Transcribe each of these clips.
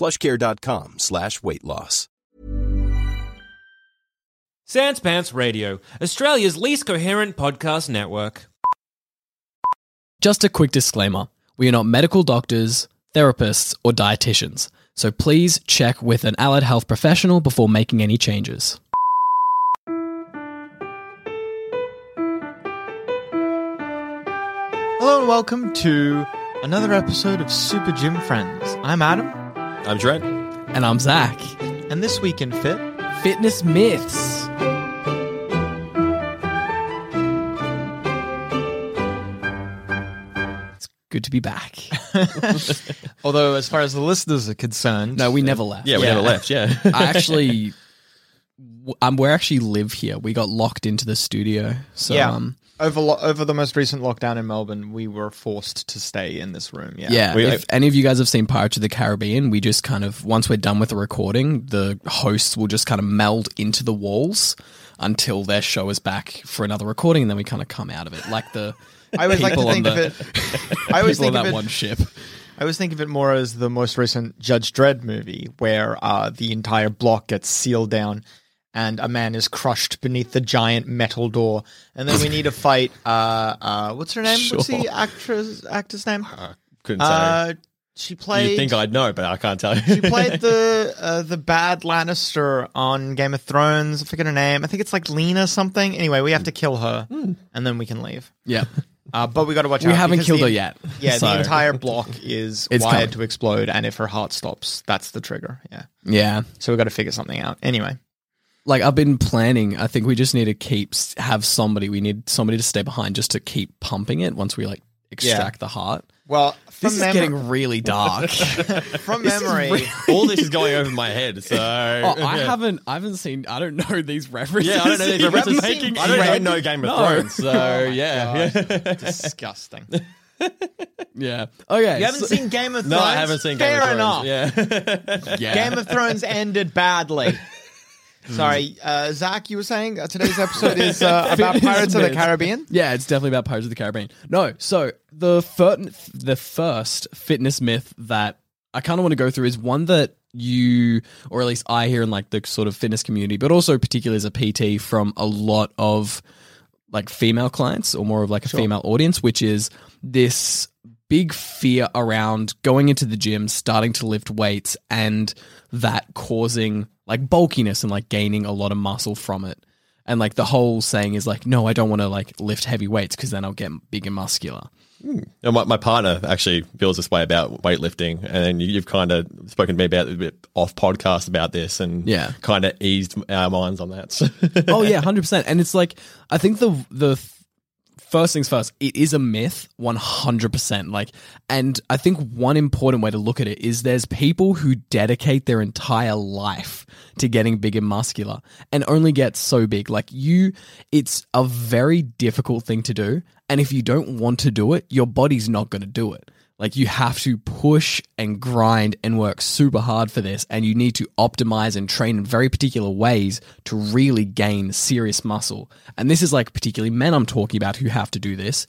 plushcare.com slash weight loss. Sans Pants Radio, Australia's least coherent podcast network. Just a quick disclaimer we are not medical doctors, therapists, or dietitians, so please check with an allied health professional before making any changes. Hello and welcome to another episode of Super Gym Friends. I'm Adam, I'm Trent. And I'm Zach. and this week in Fit, Fitness myths. It's good to be back. although as far as the listeners are concerned, No, we never left. Yeah, we Yeah. never left. Yeah. I actually, w- um, we actually live here. We got locked into the studio. So, yeah, um, over lo- over the most recent lockdown in Melbourne, we were forced to stay in this room. Yeah, yeah. We- if any of you guys have seen Pirates of the Caribbean, we just kind of, once we're done with the recording, the hosts will just kind of meld into the walls until their show is back for another recording. And then we kind of come out of it. Like the. I always like to people on think of it. I always think on of that it. one ship. I always think of it more as the most recent Judge Dredd movie, where uh, the entire block gets sealed down, and a man is crushed beneath the giant metal door, and then we need to fight. Uh, uh, what's her name? What's the actress actress name? Couldn't say. Uh, she played. you think I'd know, but I can't tell you. She played the uh, the bad Lannister on Game of Thrones. I forget her name. I think it's like Lena something. Anyway, we have to kill her, and then we can leave. Yeah. Uh, but we got to watch out. We haven't killed the- her yet. Yeah, So- the entire block is It's wired coming. to explode, and if her heart stops, that's the trigger. Yeah, Yeah. so we got to figure something out. Anyway, like I've been planning. I think we just need to keep have somebody. We need somebody to stay behind just to keep pumping it once we like extract the heart. well, from This is getting really dark. from memory. All this is going over my head. So oh, I haven't. I haven't seen. I don't know these references. Yeah, I don't know these references. making I don't even know Game of No. Thrones. So oh yeah. Disgusting. Yeah. Okay. You haven't so- seen Game of Thrones? No, I haven't seen Game Fair of Thrones. enough. Yeah. Yeah. Game of Thrones ended badly. Sorry, uh, Zach, you were saying uh, today's episode is uh, about Pirates of the. Caribbean? Yeah, it's definitely about Pirates of the Caribbean. No, so the fir- the first fitness myth that I kind of want to go through is one that you, or at least I hear in like the sort of fitness community, but also particularly as a PT from a lot of like female clients or more of like a female audience, which is this big fear around going into the gym, starting to lift weights, and that causing like bulkiness and like gaining a lot of muscle from it. And like the whole saying is like, no, I don't want to like lift heavy weights because then I'll get big and muscular. Hmm. You know, my, my partner actually feels this way about weightlifting, and you, you've kind of spoken to me about it a bit off podcast about this, and Yeah. kind of eased our minds on that. Oh yeah, hundred percent. And it's like I think the the first things first, it is a myth, one hundred percent. Like, and I think one important way to look at it is there's people who dedicate their entire life to getting big and muscular, and only get so big. Like you, it's a very difficult thing to do, and if you don't want to do it, your body's not going to do it. Like you have to push and grind and work super hard for this, and you need to optimize and train in very particular ways to really gain serious muscle. And this is like particularly men I'm talking about who have to do this.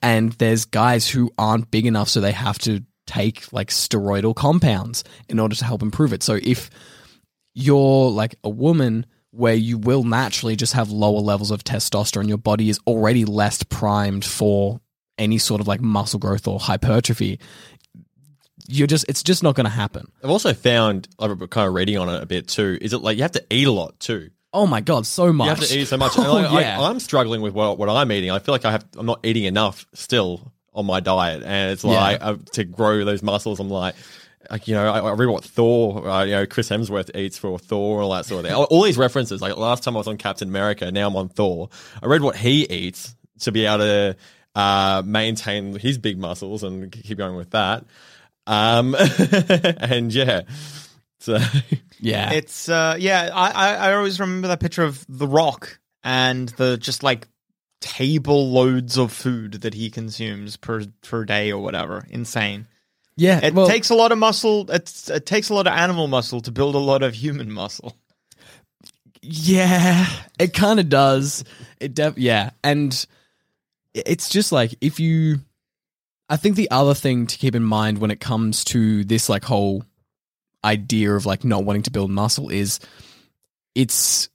And there's guys who aren't big enough, so they have to take like steroidal compounds in order to help improve it. So if you're like a woman where you will naturally just have lower levels of testosterone, your body is already less primed for any sort of like muscle growth or hypertrophy. you're just it's just not going to happen. I've also found, I've been kind of reading on it a bit too, is it like you have to eat a lot too? Oh my god, so much. You have to eat so much. Oh, And I, yeah. I, I'm struggling with what, what I'm eating. I feel like I have, I'm not eating enough still on my diet. And it's like uh, to grow those muscles, I'm like, like, you know, I, I read what Thor, uh, you know, Chris Hemsworth eats for Thor all that sort of thing. All, all these references, like last time I was on Captain America, now I'm on Thor. I read what he eats to be able to uh, maintain his big muscles and keep going with that. Um, and yeah, so yeah. It's uh yeah, I, I I always remember that picture of The Rock and the just like table loads of food that he consumes per per day or whatever. Insane. yeah. It well, takes a lot of muscle. It's, it takes a lot of animal muscle to build a lot of human muscle. Yeah, it kind of does. It def- yeah, and it's just like if you I think the other thing to keep in mind when it comes to this like whole idea of like not wanting to build muscle is it's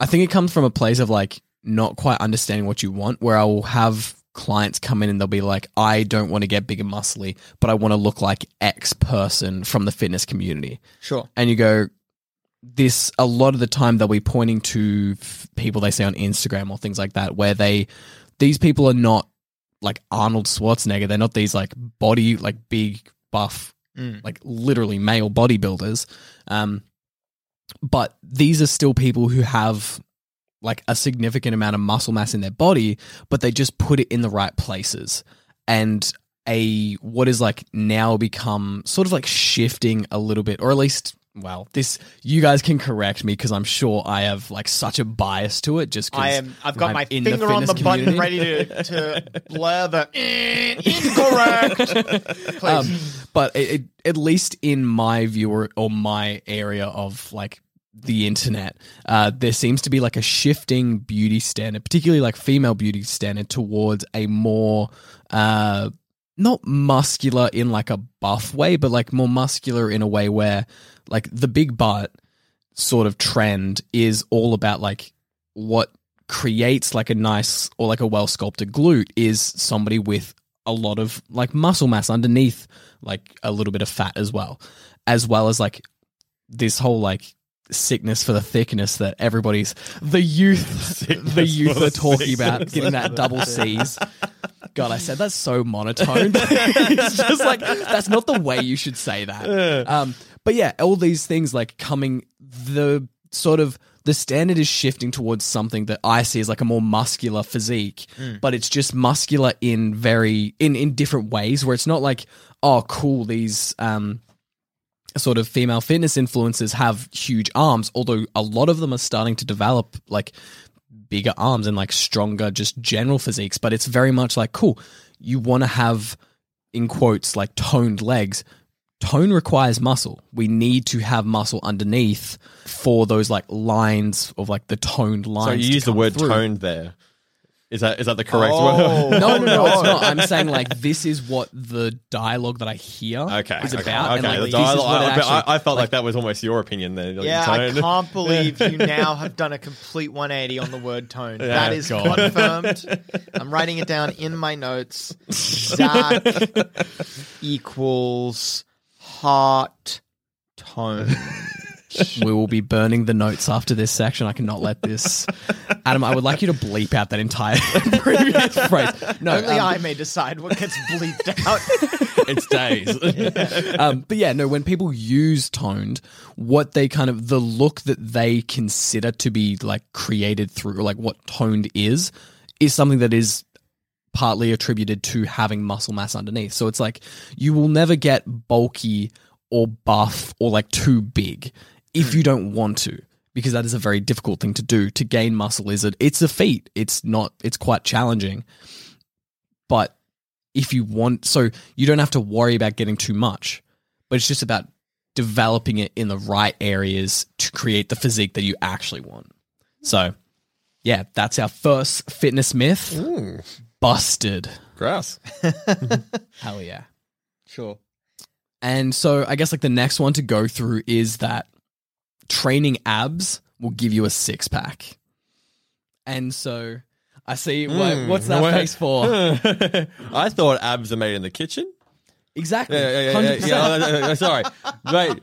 I think it comes from a place of like not quite understanding what you want where I will have clients come in and they'll be like I don't want to get big and muscly but I want to look like X person from the fitness community Sure. and you go this a lot of the time they'll be pointing to f- people they say on Instagram or things like that where they these people are not like Arnold Schwarzenegger. They're not these like body like big buff Mm. like literally male bodybuilders. Um but these are still people who have like a significant amount of muscle mass in their body but they just put it in the right places. And a what is like now become sort of like shifting a little bit or at least well this you guys can correct me because i'm sure i have like such a bias to it just I am. I've got I'm my in finger on the fitness button, ready to, to blur the "Eh, incorrect. Um, but it, it, at least in my view or, or my area of like the internet, uh, there seems to be like a shifting beauty standard, particularly like female beauty standard, towards a more uh, not muscular in like a buff way, but like more muscular in a way where like the big butt sort of trend is all about like what creates like a nice or like a well sculpted glute is somebody with a lot of like muscle mass underneath like a little bit of fat as well. As well as like this whole like sickness for the thickness that everybody's the youth the youth are talking about getting that double c's. God i said that's so monotone. It's just like that's not the way you should say that. Um but yeah all these things like coming the sort of the standard is shifting towards something that I see as like a more muscular physique, but it's just muscular in very in in different ways where it's not like oh cool these um sort of female fitness influencers have huge arms, although a lot of them are starting to develop like bigger arms and like stronger just general physiques, but it's very much like cool, you want to have in quotes like toned legs tone requires muscle. We need to have muscle underneath for those like lines of like the toned lines. So you use the word through. toned there. Is that is that the correct Oh. word? No, no, no, it's not. I'm saying like this is what the dialogue that I hear Okay, is okay, about. and, okay. like, the this is dialogue- I, but actually- I, I felt like, that was almost your opinion there. like, Yeah, I can't believe you now have done a complete 180 on the word tone. Yeah, that is God. confirmed. I'm writing it down in my notes. Zach equals heart tone. we will be burning the notes after this section. I cannot let this. Adam, I would like you to bleep out that entire previous phrase. No, Only um, I may decide what gets bleeped out. it's days. um, but yeah, no, when people use toned, what they kind of the look that they consider to be like created through like what toned is is something that is partly attributed to having muscle mass underneath. So it's like you will never get bulky or buff or like too big if you don't want to because that is a very difficult thing to do. To gain muscle is it it's a feat. It's not it's quite challenging. But if you want so you don't have to worry about getting too much but it's just about developing it in the right areas to create the physique that you actually want. So yeah that's our first fitness myth busted Grass. hell yeah Sure. and so i guess like the next one to go through is that training abs will give you a six pack and so i see what, hmm. what's that Wait. face for I thought abs are made in the kitchen. Exactly. Yeah, yeah, yeah, yeah, 100%. yeah, no, no, no, Sorry, wait.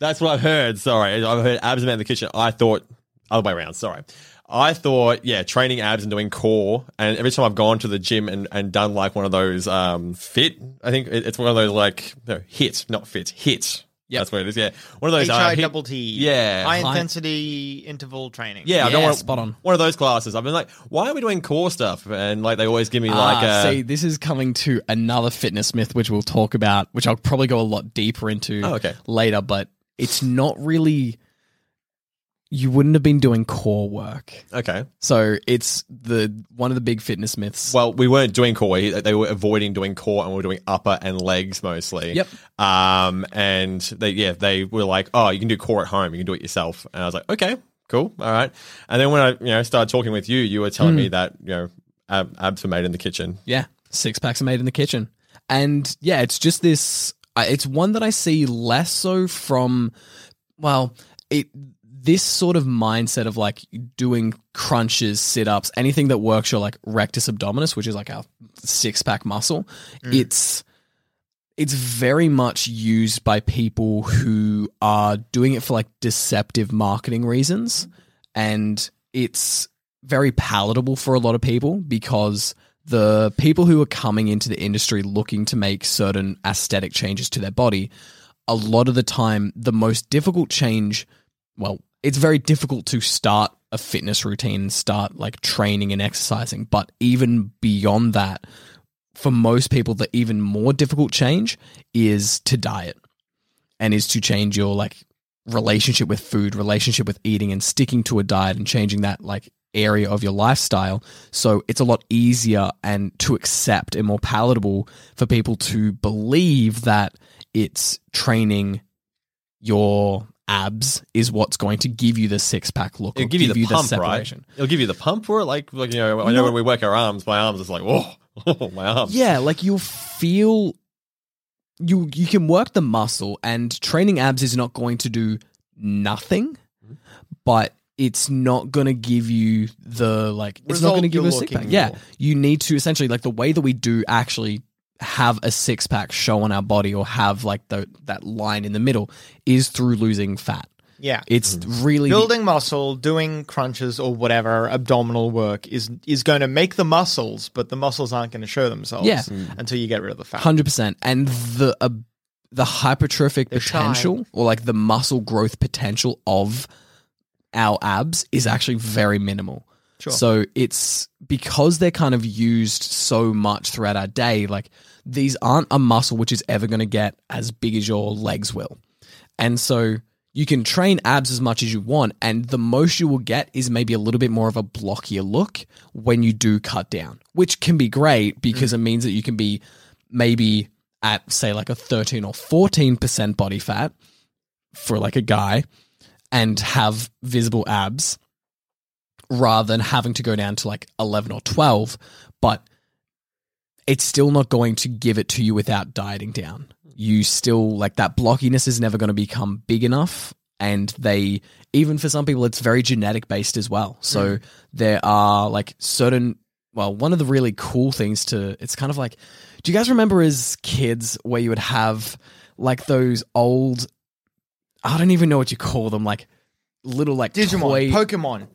That's what I've heard. Sorry, I've heard abs are made in the kitchen. I thought other way around. Sorry. I thought, yeah, training abs and doing core. And every time I've gone to the gym and, and done like one of those um, fit, I think it- it's one of those like no hit, not fit, hit. Yep. That's what it is. Yeah, one of those. H uh, hit- double T. Yeah. High High- intensity interval training. Yeah, I've Yeah, done one, spot on. one of those classes. I've been like, why are we doing core stuff? And like they always give me Ah, like, uh, see, this is coming to another fitness myth, which we'll talk about, which I'll probably go a lot deeper into Oh, okay. later. But it's not really. You wouldn't have been doing core work, okay. so it's the one of the big fitness myths. Well, we weren't doing core. They were avoiding doing core, and we were doing upper and legs mostly. Yep. Um, and they, yeah, they were like, "Oh, you can do core at home. You can do it yourself." And I was like, "Okay, cool, all right." And then when I, you know, started talking with you, you were telling Hmm. me that you know, ab- abs were made in the kitchen. Yeah, six packs are made in the kitchen, and yeah, it's just this. I- It's one that I see less so from, well, it this sort of mindset of like doing crunches, sit ups, anything that works your like rectus abdominis, which is like our six pack muscle. Mm. It's it's very much used by people who are doing it for like deceptive marketing reasons and it's very palatable for a lot of people because the people who are coming into the industry looking to make certain aesthetic changes to their body a lot of the time the most difficult change well it's very difficult to start a fitness routine and start like training and exercising but even beyond that for most people the even more difficult change is to diet and is to change your like relationship with food, relationship with eating and sticking to a diet and changing that like area of your lifestyle. So it's a lot easier and to accept and more palatable for people to believe that it's training your abs is what's going to give you the six pack look. It'll give you the pump, right? separation. It'll give you the pump for it. Like, like you know, I know when we work our arms, my arms is like, oh, oh, my arms. Yeah, like you'll feel you you can work the muscle and training abs is not going to do nothing, mm-hmm. but it's not going to give you the like it's not going to give you a six pack. Yeah, for. you need to essentially like the way that we do actually have a six pack show on our body or have like the that line in the middle is through losing fat. Yeah. It's really Building muscle, doing crunches or whatever abdominal work is is going to make the muscles, but the muscles aren't going to show themselves Yeah. until you get rid of the fat. Hundred percent, and the uh, the hypertrophic They're potential or like the muscle growth potential of our abs is actually very minimal. Sure. So it's because they're kind of used so much throughout our day. Like these aren't a muscle which is ever going to get as big as your legs will, and so you can train abs as much as you want, and the most you will get is maybe a little bit more of a blockier look when you do cut down, which can be great because mm. it means that you can be maybe at say like a 13 or 14% body fat for like a guy and have visible abs rather than having to go down to like 11 or 12 but it's still not going to give it to you without dieting down. You still like that blockiness is never going to become big enough and they even for some people it's very genetic based as well. So mm. there are like certain well one of the really cool things to it's kind of like do you guys remember as kids where you would have like those old i don't even know what you call them like little like Digimon, toy Pokemon,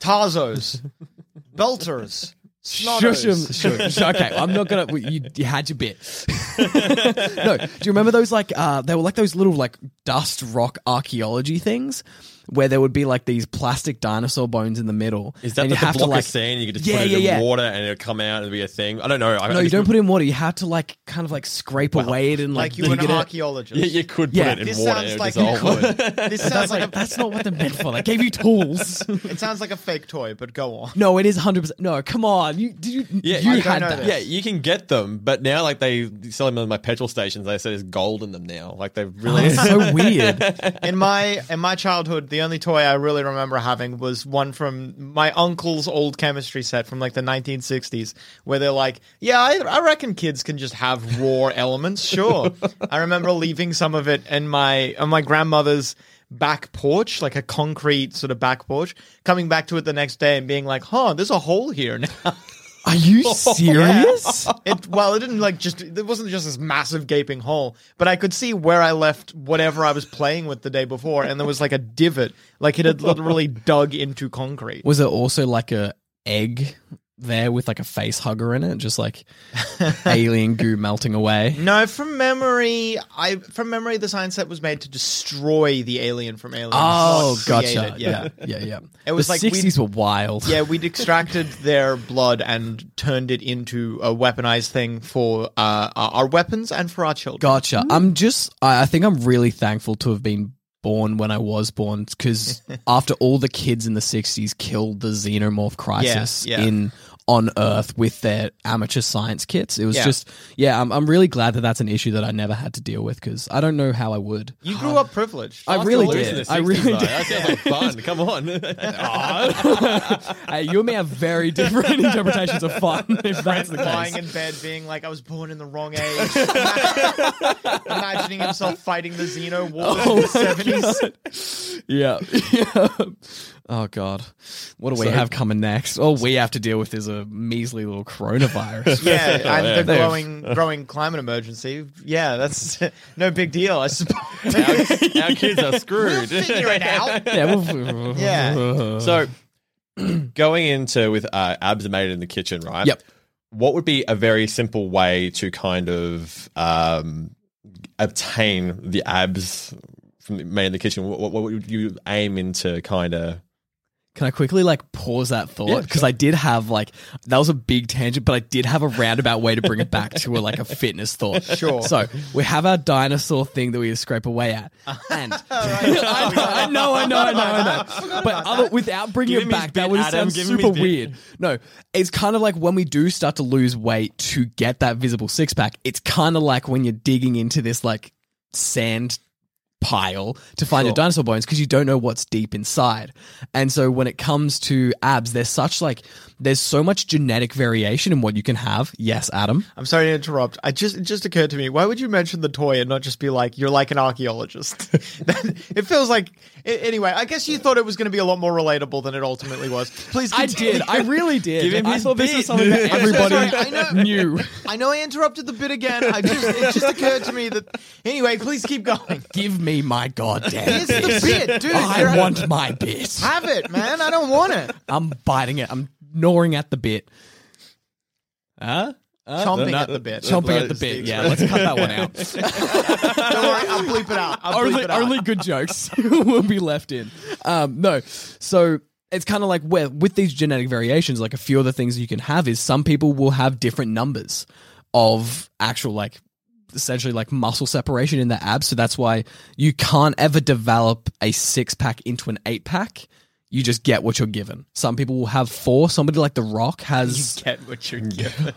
Tazos, Belters, Shush Snotters. shush. Okay, I'm not gonna. You, you had your bit. no, do you remember those like uh they were like those little like dust rock archaeology things where there would be like these plastic dinosaur bones in the middle. Is that and the, you have the to block like of sand? You could just Yeah, put it yeah, in yeah. water and it'll come out and be a thing. I don't know. I, no, I you don't put it in water. You have to like kind of like scrape away it and like, Like you an dig it out. archaeologist. Yeah, you could put Yeah. it in This water. sounds like dissolve you it. This That's sounds like, like a, that's not what they're meant for. They gave you tools. it sounds like a fake toy, but go on. no, it is 100. percent No, come on. You did you? Yeah, you I don't had know that. this. Yeah, you can get them, but now like they sell them at my petrol stations. They say there's gold in them now. Like they've really. Oh, it's so weird. in my in my childhood, the only toy I really remember having was one from my uncle's old chemistry set from like the 1960s, where they're like, "Yeah, I, I reckon kids can just have raw elements." Sure, I remember leaving some of it in my on my grandmother's back porch, like a concrete sort of back porch, coming back to it the next day and being like, "Huh, there's a hole here now." Are you oh, serious? It well, it didn't like just it wasn't just this massive gaping hole, but I could see where I left whatever I was playing with the day before, and there was like a divot, like it had literally dug into concrete. Was it also like a egg there with like a face hugger in it, just like alien goo melting away? No, from memory, I from memory, the science set was made to destroy the alien from Alien. Oh, gotcha. it, Yeah, yeah, yeah. It was the like 60s were wild. Yeah, we'd extracted their blood and turned it into a weaponized thing for uh, our our weapons and for our children. Gotcha. I'm just, I, I think I'm really thankful to have been born when I was born because after all the kids in the 60s killed the xenomorph crisis yeah. in on Earth with their amateur science kits, it was Yeah. just, yeah, I'm, I'm really glad that that's an issue that I never had to deal with because I don't know how I would. You grew up privileged. I really did. the I 60s, really though. did. That sounds like fun. Come on. hey, you and me have very different interpretations of fun if that's the lying case. in bed, being like, "I was born in the wrong age," imagining himself fighting the Xeno Wars Oh in the seventies. Yeah. yeah. Oh God, what do we have coming next? All we have to deal with is a measly little coronavirus. Yeah, and the They've- growing, growing climate emergency. Yeah, that's no big deal, I suppose. our, our kids are screwed. Figure it out. yeah, we'll- Yeah. So, going into with uh, abs made in the kitchen, right? Yep. What would be a very simple way to kind of um, obtain the abs from made in the kitchen? What, what would you aim into kind of? Can I quickly like pause that thought Yeah, because I did have like that was a big tangent, but I did have a roundabout way to bring it back to a, like a fitness thought. Sure. So we have our dinosaur thing that we scrape away at, and I know, I know, I know, I know. But other, without bringing Give it him his back, that would Adam, sound give him his super weird. No, it's kind of like when we do start to lose weight to get that visible six pack. It's kind of like when you're digging into this like sand pile to find your dinosaur bones because you don't know what's deep inside. And so when it comes to abs, there's such like there's so much genetic variation in what you can have. Yes, Adam. I'm sorry to interrupt. I just it just occurred to me. Why would you mention the toy and not just be like you're like an archaeologist? it feels like a- anyway. I guess you thought it was going to be a lot more relatable than it ultimately was. Please, I continue. did. I really did. Give him I his thought this was something that I'm so everybody sorry. I know- knew. I know I interrupted the bit again. I just it just occurred to me that anyway. Please keep going. Give me my goddamn Here's bit. the bit, dude. I want my bit. have it, man. I don't want it. I'm biting it. I'm gnawing at the bit. Huh? Chomping at the bit. Chomping at the bit. Yeah, let's cut that one out. Don't worry, I'll bleep it out. I'll bleep only, it out. only good jokes will be left in. Um, no, so it's kind of like where with these genetic variations, like a few of the things you can have is some people will have different numbers of actual like essentially like muscle separation in the abs. So that's why you can't ever develop a six pack into an eight pack. You just get what you're given. Some people will have four. Somebody like The Rock has. You get what you're given.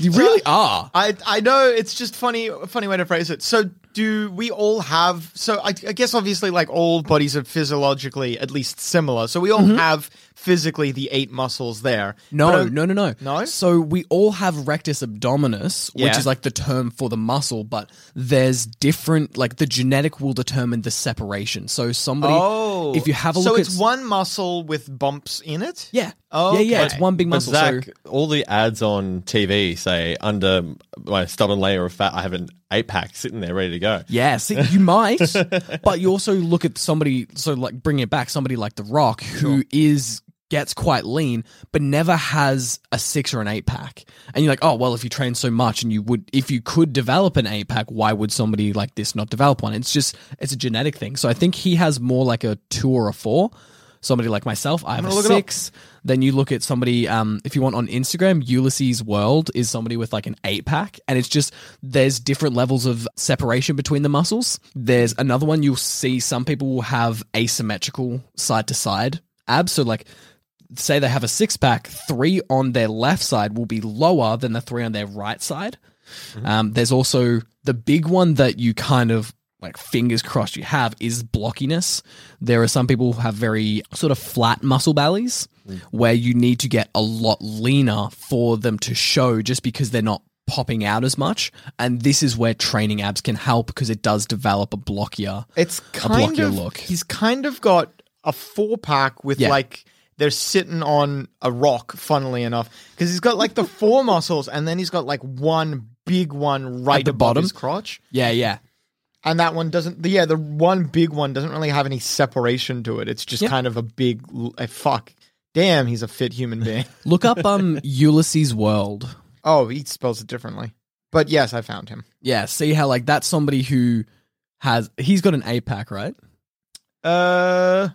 You, really are. I I know it's just funny a funny way to phrase it. So do we all have so I, I guess obviously like all bodies are physiologically at least similar. So we all mm-hmm. have physically the eight muscles there. No, uh, no, no, no. No? So we all have rectus abdominis, which is like the term for the muscle, but there's different, like the genetic will determine the separation. So somebody, Oh, if you have a look so look it's at. one muscle with bumps in it. yeah. Oh, yeah, yeah. It's one big But muscle. Zach, so all the ads on TV say under my stubborn layer of fat, I have an eight pack sitting there ready to go. Yeah, see, you might, but you also look at somebody. So, like, bring it back, somebody like The Rock, who is gets quite lean, but never has a six or an eight pack. And you're like, oh well, if you train so much, and you would, if you could develop an eight pack, why would somebody like this not develop one? It's just, it's a genetic thing. So I think he has more like a two or a four. Somebody like myself, I have a gonna look it up. six. Then you look at somebody, um, if you want on Instagram, Ulisses World is somebody with like an eight pack, and it's just there's different levels of separation between the muscles. There's another one you'll see some people will have asymmetrical side to side abs. So like say they have a six pack, three on their left side will be lower than the three on their right side. Um, there's also the big one that you kind of like fingers crossed you have is blockiness. There are some people who have very sort of flat muscle bellies where you need to get a lot leaner for them to show just because they're not popping out as much. And this is where training abs can help because it does develop a blockier. It's a kind blockier of look. he's kind of got a four pack with Yeah. like they're sitting on a rock, funnily enough, because he's got like the four muscles, and then he's got like one big one right At the above bottom? his crotch, Yeah, yeah. and that one doesn't. Yeah, the one big one doesn't really have any separation to it. It's just Yeah. kind of a big l- a fuck. Damn, he's a fit human being. Look up um Ulisses World. oh, he spells it differently, but yes, I found him. Yeah, see how like that's somebody who has he's got an eight pack, right? Uh,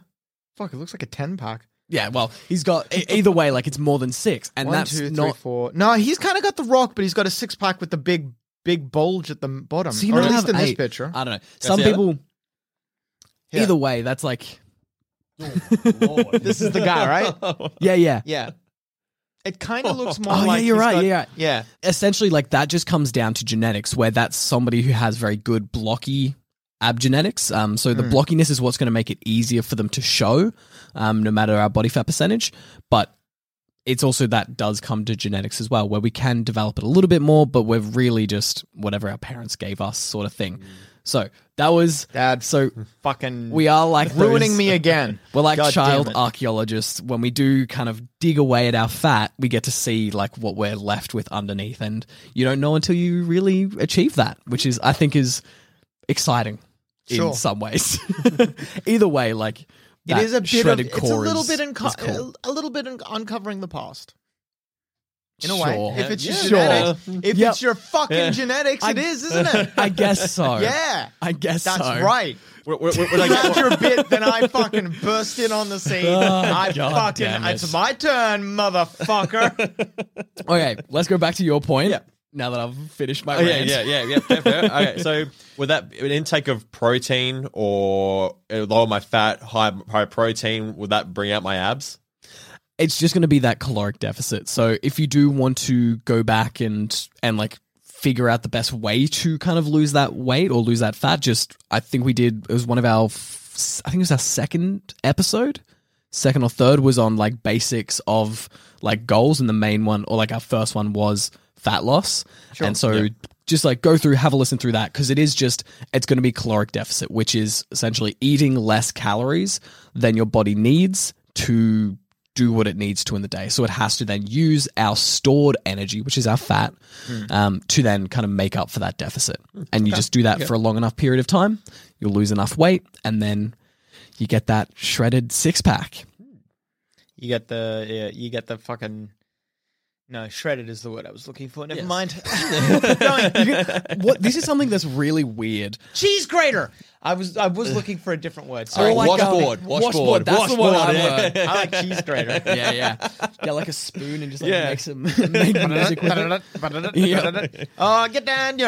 fuck, it looks like a ten pack. Yeah, well, he's got e- either way, like it's more than six, and One, that's two, three, not. four. No, he's kind of got the rock, but he's got a six pack with the big, big bulge at the bottom. So you or don't at least have in this eight. picture. I don't know. Some the other? people. Yeah. Either way, that's like This is the guy, right? yeah, yeah. Yeah. It kind of looks oh, more Oh, yeah, you're he's right, got- yeah, yeah. Essentially, like that just comes down to genetics, where that's somebody who has very good blocky ab genetics. Um, so the Hmm. blockiness is what's going to make it easier for them to show, um, no matter our body fat percentage. But it's also that does come to genetics as well, where we can develop it a little bit more, but we're really just whatever our parents gave us, sort of thing. So that was Dad, so fucking we are like ruining those- me again. We're like God child archaeologists. When we do kind of dig away at our fat, we get to see like what we're left with underneath, and you don't know until you really achieve that, which is I think is exciting Sure. in some ways. Either way, like It that is a bit of, shredded it's a little is- bit is unco- cool. a little bit un- uncovering the past. In a Sure. way, if it's your Yeah. genetics, if Yep. it's your fucking genetics, it is, isn't it? I guess so. yeah, I guess that's so. right. When- when- when You I had get- your bit, then I fucking burst in on the scene. Oh, I Oh, God fucking, it. it's my turn, motherfucker. Okay, let's go back to your point. Yeah. Now that I've finished my Oh, yeah, rant. yeah, yeah, yeah. Fair, fair. okay, so with that an intake of protein or uh, lower my fat, high high protein? Would that bring out my abs? it's just going to be that caloric deficit. So if you do want to go back and and like figure out the best way to kind of lose that weight or lose that fat, just I think we did. It was one of our, I think it was our second episode, second or third was on like basics of like goals, and the main one or like our first one was fat loss, and so. Just like go through, have a listen through that because it is just, it's going to be caloric deficit, which is essentially eating less calories than your body needs to do what it needs to in the day. So it has to then use our stored energy, which is our fat, um, to then kind of make up for that deficit. And you just do that for a long enough period of time, you'll lose enough weight, and then you get that shredded six pack. You get the yeah, you get the fucking no shredded is the word I was looking for. Never mind. What? This is something that's really weird. Cheese grater. I was I was looking for a different word. All Sorry. right, like, um, washboard, washboard, That's the one I washboard. I like cheese grater. Yeah, yeah. Get like a spoon and just like Yeah. make some make music with it. Yeah. Oh, get down.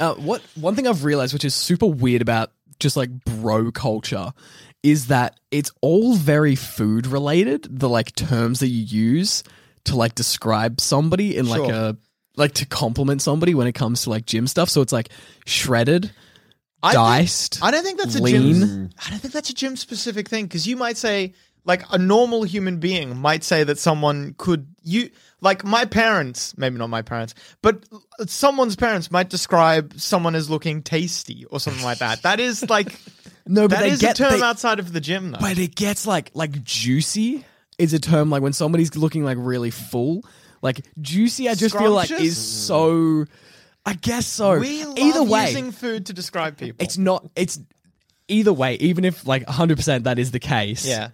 Uh, what one thing I've realized, which is super weird about just like bro culture, is that it's all very food related. The like terms that you use to like describe somebody in like Sure. a like to compliment somebody when it comes to like gym stuff. So it's like shredded, I think- diced. I don't think that's a lean. gym. I don't think that's a gym specific thing because you might say like a normal human being might say that someone could you like my parents, maybe not my parents, but someone's parents might describe someone as looking tasty or something like that. That is like no, but that they is get a term they- outside of the gym though. but it gets like like juicy is a term like when somebody's looking like really full. Like juicy, I just feel like is so. I guess so. we love Either way, using food to describe people. it's not it's either way even if like 100% that is the case yeah.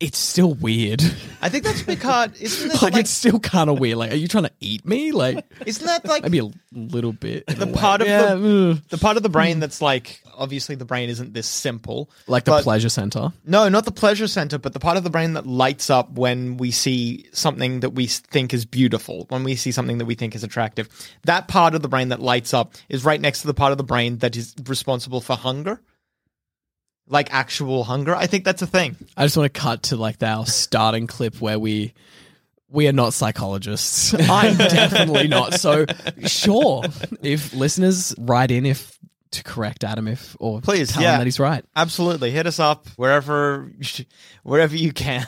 It's still weird. I think that's because isn't it like, like, it's still kind of weird. Like are you trying to eat me? Like isn't that like maybe a little bit the part of yeah, the the part of the brain hmm. that's like obviously the brain isn't this simple like the pleasure center? No, not the pleasure center, but the part of the brain that lights up when we see something that we think is beautiful, when we see something that we think is attractive. That part of the brain that lights up is right next to the part of the brain that is responsible for hunger. Like actual hunger. I think that's a thing. i just want to cut to like our starting clip where we we are not psychologists i'm definitely not so sure if listeners write in if to correct adam if or Please, tell yeah. him that he's right Absolutely. Hit us up wherever wherever you can.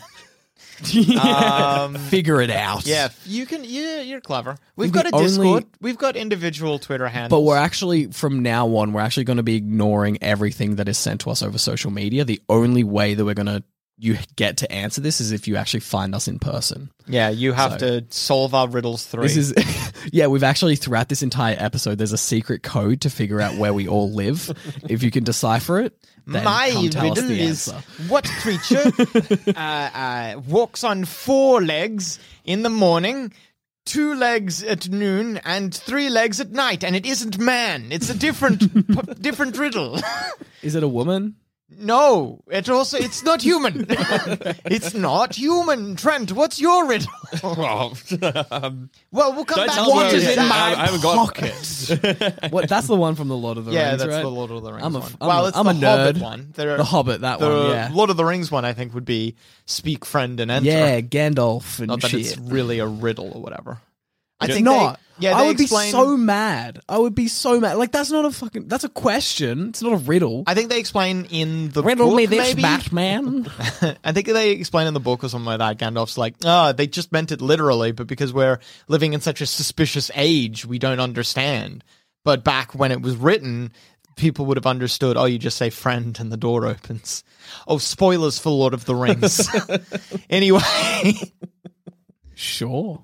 Um, Figure it out. yeah, you can. Yeah, you're clever. We've got a the only- Discord. We've got individual Twitter handles. But we're actually, from now on, we're actually going to be ignoring everything that is sent to us over social media. The only way that we're going to you get to answer this is if you actually find us in person. yeah, you have So- to solve our riddles three. This is, yeah, we've actually throughout this entire episode, there's a secret code to figure out where we all live. if you can decipher it, My come tell us riddle is what creature uh, uh, walks on four legs in the morning, two legs at noon, and three legs at night, and it isn't man. It's a different p- different riddle. Is it a woman? No, it also it's not human. it's not human. Trent, what's your riddle? Well, um, Well, we'll come back. tell to me it. what it is. That- I- I haven't got- What? That's the one from the Lord of the yeah, Rings, Yeah, that's right? the Lord of the Rings I'm a- one. I'm well, a- it's I'm the a Hobbit nerd. one. There- The Hobbit, that the one, yeah. Lord of the Rings one, I think, would be speak, friend, and enter. Yeah, Gandalf and Not that shit. it's really a riddle or whatever. I think not. They, yeah, I would explain, be so mad. I would be so mad. Like that's not a fucking. That's a question. It's not a riddle. I think they explain in the Riddle book, me this, maybe. Batman. I think they explain in the book or something like that. Gandalf's like, oh, they just meant it literally, but because we're living in such a suspicious age, we don't understand. But back when it was written, people would have understood. Oh, you just say friend and the door opens. Oh, spoilers for Lord of the Rings. anyway, sure.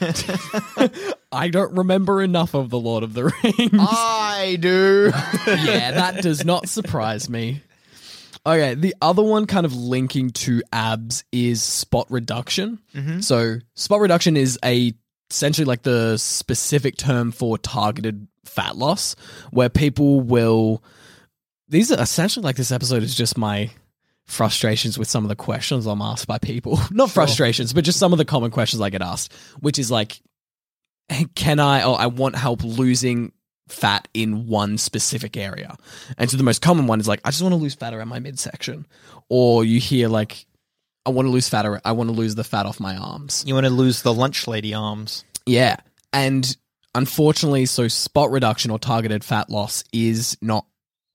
I don't remember enough of the Lord of the Rings. I do. yeah, that does not surprise me. Okay, the other one kind of linking to abs is spot reduction. Mm-hmm. So, spot reduction is a essentially like the specific term for targeted fat loss where people will these are essentially like this episode is just my frustrations with some of the questions I'm asked by people. Not frustrations, but just some of the common questions I get asked, which is like can I or I want help losing fat in one specific area. And so the most common one is like, I just want to lose fat around my midsection. Or you hear like, I want to lose fat, ar- I want to lose the fat off my arms. you want to lose the lunch lady arms. Yeah. And unfortunately, so spot reduction or targeted fat loss is not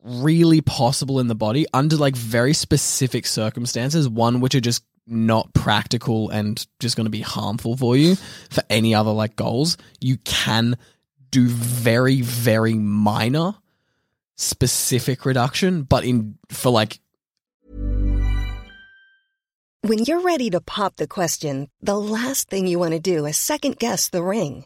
really possible in the body under like very specific circumstances, one which are just not practical and just going to be harmful for you for any other like goals. You can do very, very minor specific reduction, but in for like When you're ready to pop the question, the last thing you want to do is second guess the ring.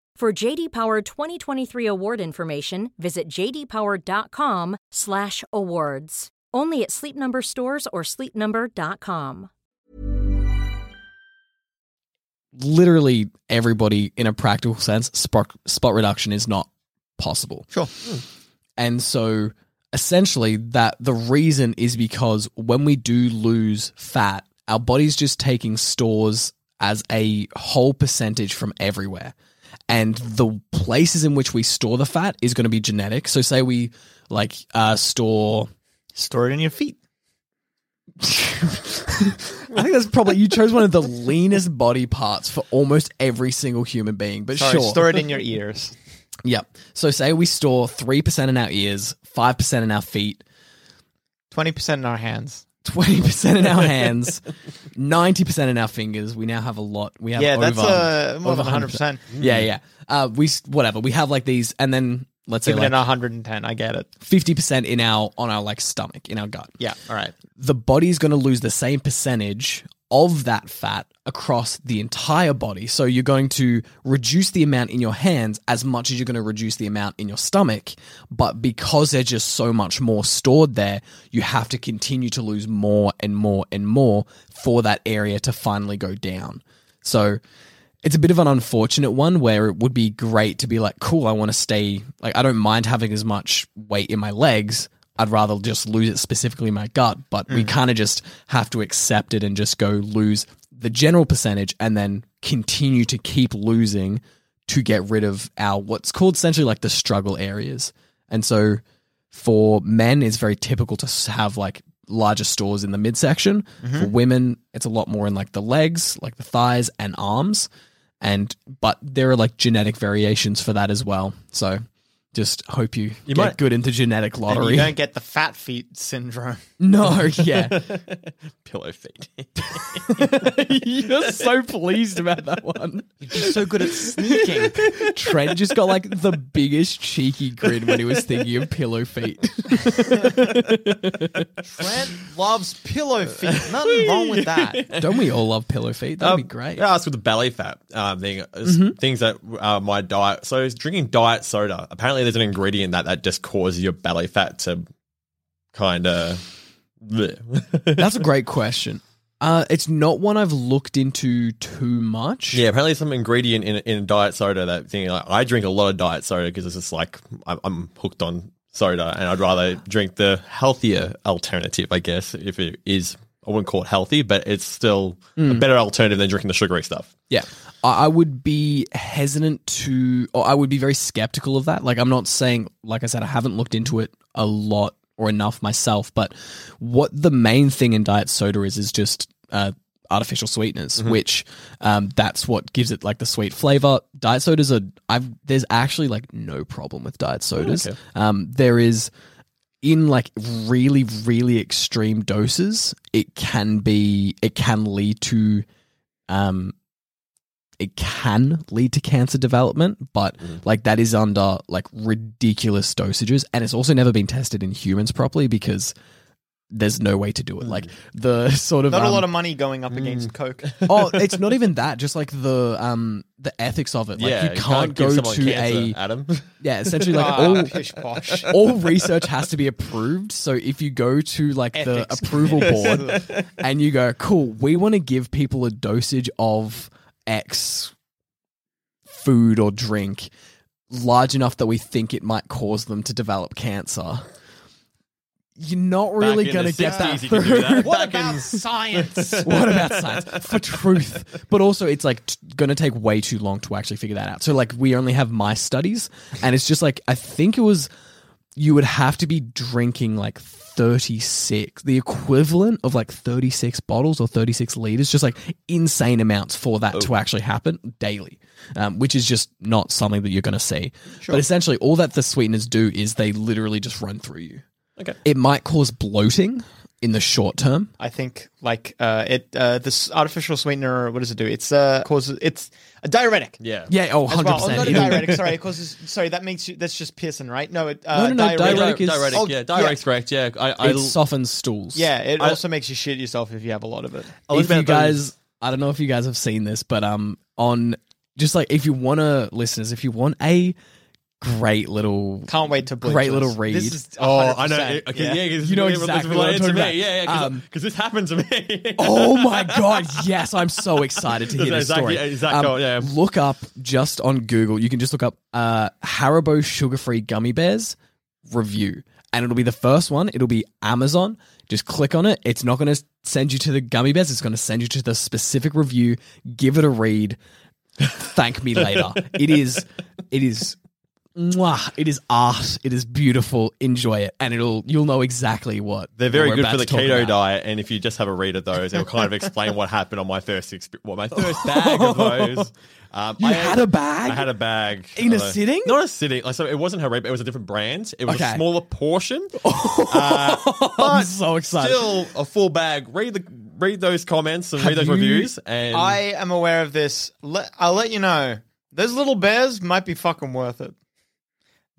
For JD Power 2023 award information, visit jdpower.com/awards. Only at Sleep Number stores or sleepnumber.com. literally everybody in a practical sense, spot, spot reduction is not possible. Sure. Hmm. And so essentially that the reason is because when we do lose fat, our body's just taking stores as a whole percentage from everywhere. And the places in which we store the fat is going to be genetic. So say we like uh, store Store it in your feet. I think that's probably you chose one of the leanest body parts for almost every single human being. But Sorry, sure, store it in your ears. Yep. So say we store 3% in our ears, 5% in our feet, Twenty percent in our hands. 20% in our hands, 90% in our fingers. We now have a lot. We have Yeah, over, that's uh, more over than hundred percent. Yeah, yeah. Uh, we whatever. We have like these and then let's say Even in hundred and ten, I get it. 50% in our on our like stomach, in our gut. Yeah. All right. the body's going to lose the same percentage of that fat across the entire body. So you're going to reduce the amount in your hands as much as you're going to reduce the amount in your stomach. But because there's just so much more stored there, you have to continue to lose more and more and more for that area to finally go down. So it's a bit of an unfortunate one where it would be great to be like, cool, I want to stay, like, I don't mind having as much weight in my legs. I'd rather just lose it specifically my gut, but we mm. kind of just have to accept it and just go lose the general percentage and then continue to keep losing to get rid of our what's called essentially like the struggle areas. And so for men, it's very typical to have like larger stores in the midsection. Mm-hmm. For women, it's a lot more in like the legs, like the thighs and arms. And but there are like genetic variations for that as well. So just hope you, You get might- good into genetic And lottery. you don't get the fat feet syndrome. no, yeah. Pillow feet. You're so pleased about that one. You'd be so good at sneaking. Trent just got like the biggest cheeky grin when he was thinking of pillow feet. Trent loves pillow feet. Nothing wrong with that. Don't we all love pillow feet? That'd be Um, great. Yeah, that's with the belly fat um, thing. Mm-hmm. Things that uh, my diet. So drinking diet soda. Apparently, there's an ingredient that that just causes your belly fat to kind of. That's a great question. Uh, it's not one I've looked into too much. Yeah, apparently some ingredient in in diet soda that thing. Like, I drink a lot of diet soda because it's just like I'm, I'm hooked on soda, and I'd rather drink the healthier alternative. I guess if it is, I wouldn't call it healthy, but it's still Mm. a better alternative than drinking the sugary stuff. Yeah. I would be hesitant to, or I would be very skeptical of that. Like, I'm not saying, like I said, I haven't looked into it a lot or enough myself, but what the main thing in diet soda is, is just uh, artificial sweeteners, which um, that's what gives it like the sweet flavor. Diet sodas are, I've, there's actually like no problem with diet sodas. okay. Um, there is, in like really really extreme doses it can be it can lead to um it can lead to cancer development but like that is under like ridiculous dosages and it's also never been tested in humans properly because there's no way to do it like the sort of Not a um, lot of money going up against Coke. oh it's not even that just like the um the ethics of it like yeah, you can't, go give to cancer, a Adam. yeah essentially like Ah, all pish posh. all research has to be approved. So if you go to like the approval board and you go, cool, we want to give people a dosage of X food or drink large enough that we think it might cause them to develop cancer. You're not really going to get that 60s you through. that. What about science? what about science for truth but also it's like t- gonna take way too long to actually figure that out so like we only have my studies and it's just like i think it was you would have to be drinking like 36 the equivalent of like 36 bottles or 36 liters just like insane amounts for that to actually happen daily um, which is just not something that you're going to see but essentially all that the sweeteners do is they literally just run through you. Okay. it might cause bloating in the short term I think like uh, it uh, this artificial sweetener. What does it do? It's uh causes it's a diuretic. Yeah. yeah oh As 100% well. Oh, not a diuretic. Sorry, it causes. Sorry, that makes you. That's just Pearson, right? No, it. Uh, No, no, no, diuretic is- Diuretic, Oh, yeah, yeah. correct. Yeah, I, I it softens stools. Yeah, it I- also makes you shit yourself if you have a lot of it. I was if you about those- guys, I don't know if you guys have seen this, but um, on just like if you want to, listeners, if you want a great little, Can't wait to bleach Great this. little read. This is Oh, I know. 100%, Okay, yeah, 'cause You know exactly what I'm related to talking me. about. Yeah, yeah, Um, because this happened to me. oh my god, yes, I'm so excited to hear That's this story. exactly- exactly, Um, yeah. Look up just on Google. You can just look up uh, Haribo sugar-free gummy bears review, and it'll be the first one. It'll be Amazon. Just click on it. It's not going to send you to the gummy bears. It's going to send you to the specific review. Give it a read. Thank me later. it is. It is mwah, it is art. It is beautiful. Enjoy it, and it'll you'll know exactly what They're very we're good about for the keto about. diet, and if you just have a read of those, it'll kind of explain what happened on my first exp- what my first bag of those. Um, You I had a bag? I had a bag In a Although- sitting? Not a sitting. Like so, it wasn't Harib. It was a different brand. It was Okay. a smaller portion. I'm so excited. Still a full bag. Read the read those comments and read those you- reviews. And I am aware of this. Let, I'll let you know. Those little bears might be fucking worth it.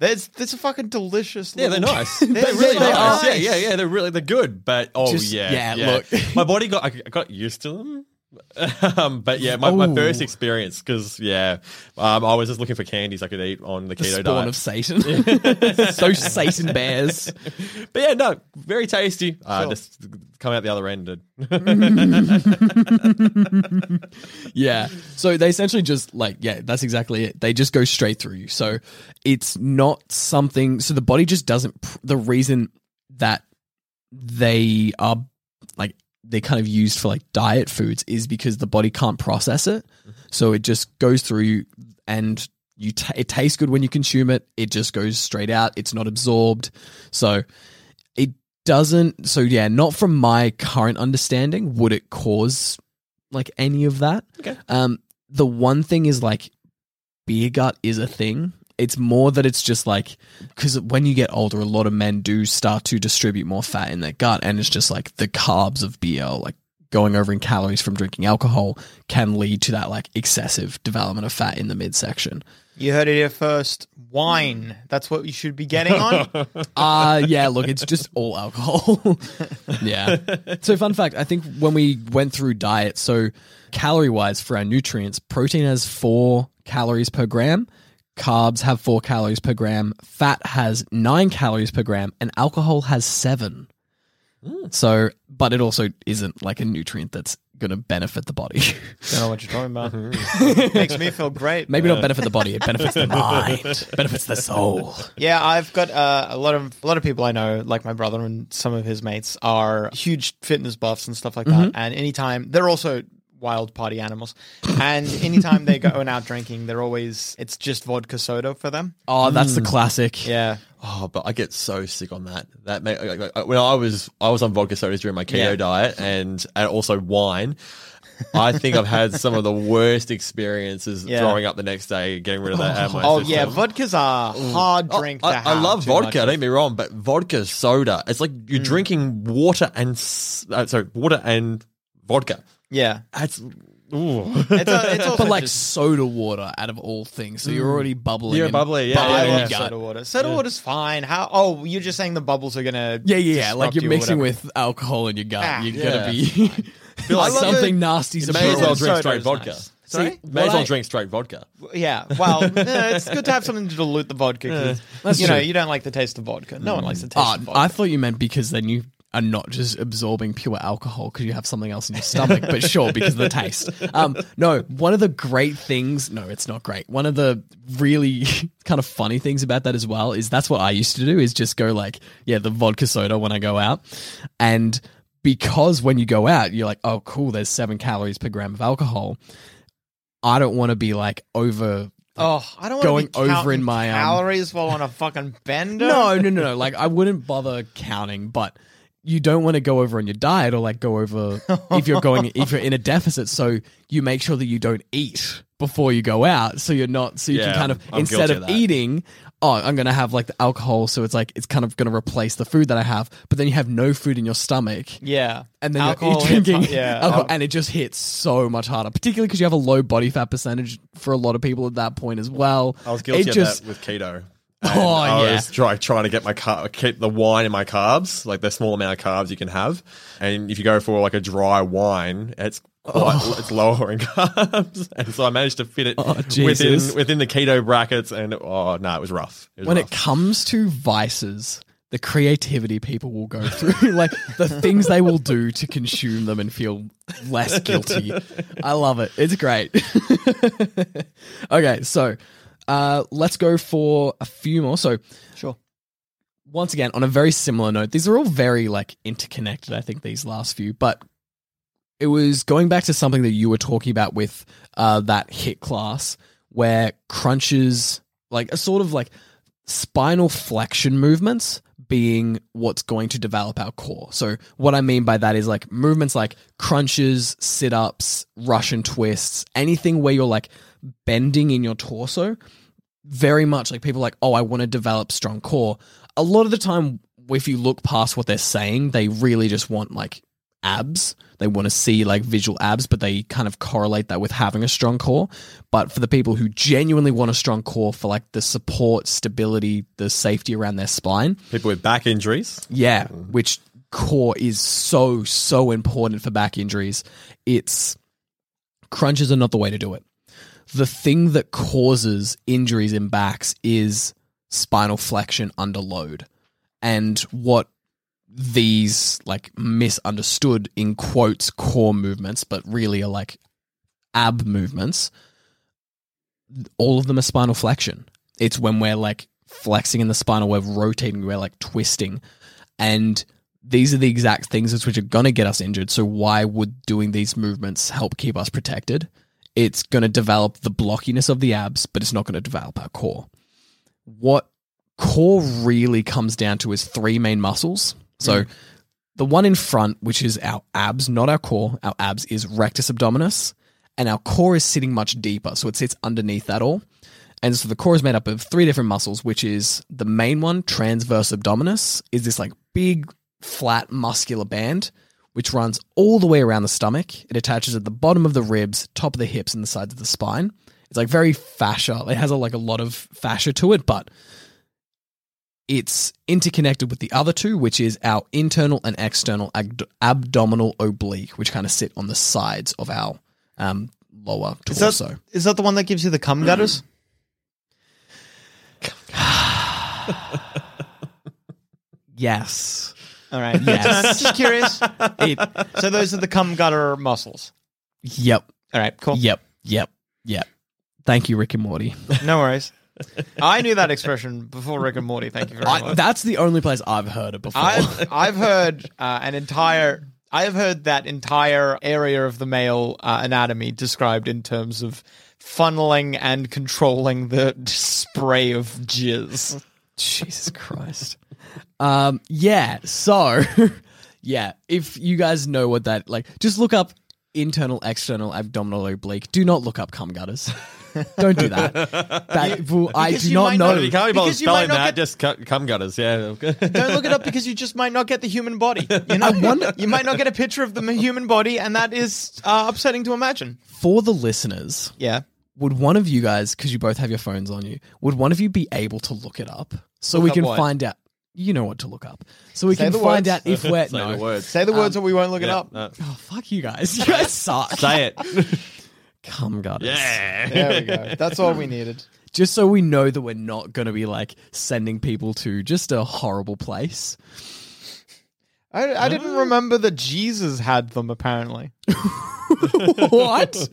There's, there's a fucking delicious. Yeah, they're nice. They're They're really so nice. Yeah, nice. yeah, yeah. They're really they're good. But oh Just- yeah, yeah, look. my body got I got used to them. Um, but yeah, my, my first experience because yeah, um, I was just looking for candies I could eat on the The keto spawn diet. of Satan. so Satan bears. but yeah, no, very tasty. Uh, Sure. Just come out the other end. And Yeah. So they essentially just like, yeah, that's exactly it. They just go straight through you. So it's not something, so the body just doesn't, pr- the reason that they are like, they're kind of used for like diet foods is because the body can't process it. So it just goes through and you, ta it tastes good when you consume it. It just goes straight out. It's not absorbed. So it doesn't, so yeah, not from my current understanding would it cause like any of that. Okay. Um, the one thing is like beer gut is a thing. It's more that it's just like because when you get older, a lot of men do start to distribute more fat in their gut, and it's just like the carbs of beer, like going over in calories from drinking alcohol, can lead to that like excessive development of fat in the midsection. You heard it here first. Wine. That's what you should be getting on. Uh yeah, look, it's just all alcohol. yeah. So fun fact, I think when we went through diet, so calorie wise for our nutrients, protein has four calories per gram, carbs have four calories per gram, fat has nine calories per gram, and alcohol has seven. Hmm. So but it also isn't like a nutrient that's gonna benefit the body. Don't know what you're talking about. Mm-hmm. Makes me feel great. Maybe not benefit the body, it benefits the mind, benefits the soul. Yeah, I've got uh, a lot of a lot of people I know, like my brother and some of his mates, are huge fitness buffs and stuff like that. Mm-hmm. And anytime they're also wild party animals, and anytime they go out drinking, they're always it's just vodka soda for them. Oh, that's the classic. Yeah, Oh, but I get so sick on that. That made, like, like, when I was I was on vodka sodas during my keto Yeah. diet and and also wine. I think I've had some of the worst experiences Yeah. throwing up the next day, getting rid of that. out of my Oh system. yeah, vodka's a hard Oh, drink. I, to I have love too much vodka. of. Don't get me wrong, but vodka soda. It's like you're drinking water and s- uh, sorry, water and vodka. Yeah, That's ooh. it's, a, it's also But like just, soda water out of all things. So you're mm. already bubbling. You're and bubbly, yeah, bubbling I yeah, in love your gut. soda water. Soda water's fine. How? Oh, you're just saying the bubbles are gonna. Yeah, yeah, yeah. Like you're you or mixing whatever. with alcohol in your gut. Ah, you're yeah. gonna be feel like something it. nasty's You may as brewing. well Soda drink is straight vodka. nice. Sorry? May as What well I- drink straight vodka. Yeah, well, yeah, it's good to have something to dilute the vodka. 'cause, That's you know, true. you don't like the taste of vodka. No one likes the mm. taste Oh, of ah, vodka. I thought you meant because then you are not just absorbing pure alcohol because you have something else in your stomach. but sure, because of the taste. Um, no, one of the great things. No, it's not great. One of the really kind of funny things about that as well is that's what I used to do. Is just go like, yeah, the vodka soda when I go out, and because when you go out, you're like, oh, cool. There's seven calories per gram of alcohol. I don't want to be like over oh, I don't want going to be over in my, um, calories while on a fucking bender. No, no, no, no. Like I wouldn't bother counting, but you don't want to go over on your diet or like go over if you're going if you're in a deficit. So you make sure that you don't eat before you go out, so you're not so you Yeah, can kind of I'm instead of of eating. Oh, I'm gonna have like the alcohol, so it's like it's kind of gonna replace the food that I have. But then you have no food in your stomach, Yeah, and then Alcohol you're drinking hard- yeah, alcohol, and it just hits so much harder, particularly because you have a low body fat percentage for a lot of people at that point as well. I was guilty it of just, that with keto. Oh, I yeah. was try, trying to get my car, keep the wine in my carbs, like the small amount of carbs you can have. And if you go for like a dry wine, it's quite, oh. it's lower in carbs. And so I managed to fit it Oh, within within the keto brackets. And oh no, it was rough. It was when rough. it comes to vices, the creativity people will go through, like the things they will do to consume them and feel less guilty. I love it. It's great. okay, so uh, let's go for a few more. So, Sure. once again, on a very similar note, these are all very like interconnected. I think these last few, but it was going back to something that you were talking about with uh, that HIIT class where crunches like a sort of like spinal flexion movements being what's going to develop our core. So what I mean by that is like movements like crunches, sit-ups, Russian twists, anything where you're like bending in your torso. Very much like people like, "Oh, I want to develop strong core." A lot of the time if you look past what they're saying, they really just want like abs. They want to see like visual abs, but they kind of correlate that with having a strong core. But for the people who genuinely want a strong core for like the support, stability, the safety around their spine, People with back injuries. yeah, mm-hmm. which core is so, so important for back injuries. It's crunches are not the way to do it. The thing that causes injuries in backs is spinal flexion under load. And what these like misunderstood in quotes core movements, but really are like ab movements, all of them are spinal flexion. It's when we're like flexing in the spinal, we're rotating, we're like twisting. And these are the exact things which are going to get us injured. So why would doing these movements help keep us protected? It's going to develop the blockiness of the abs, but it's not going to develop our core. What core really comes down to is three main muscles. So mm. the one in front, which is our abs, not our core, our abs is rectus abdominis, and our core is sitting much deeper. So it sits underneath that all. And so the core is made up of three different muscles, which is the main one, transverse abdominis, is this like big, flat, muscular band, which runs all the way around the stomach. It attaches at the bottom of the ribs, top of the hips, and the sides of the spine. It's like very fascia. It has a, like a lot of fascia to it, but it's interconnected with the other two, which is our internal and external abdominal oblique, which kind of sit on the sides of our um, lower Is torso. that, is that the one that gives you the cum gutters? yes. All right. Yes. Just curious. It, So those are the cum gutter muscles. yep. All right. Cool. Yep. Yep. Yep. Thank you, Rick and Morty. No worries. I knew that expression before Rick and Morty. Thank you very I, much. that's the only place I've heard it before. I've, I've heard uh, an entire. I have heard that entire area of the male uh, anatomy described in terms of funneling and controlling the spray of jizz. Jesus Christ. Um, yeah. So, yeah. If you guys know what that like, just look up internal, external, abdominal oblique. Do not look up cum gutters. Don't do that. That will, I because do you not might know. not- You can't be bothered Because you might spelling not that. get- Just cut, cum gutters. Yeah. Don't look it up because you just might not get the human body. You know, wonder- you might not get a picture of the human body, and that is uh, upsetting to imagine. For the listeners, Yeah. would one of you guys, because you both have your phones on you, would one of you be able to look it up so Look we up can what? find out? You know what to look up, so we Say can the find words. out if we're Say no. the words. Say the words, um, or we won't look it Yeah, up. no. Oh fuck you guys! You guys suck. Say it. Come gutters. Yeah. There we go. That's all we needed. just so we know that we're not going to be like sending people to just a horrible place. I, I didn't remember that Jesus had them. Apparently, what?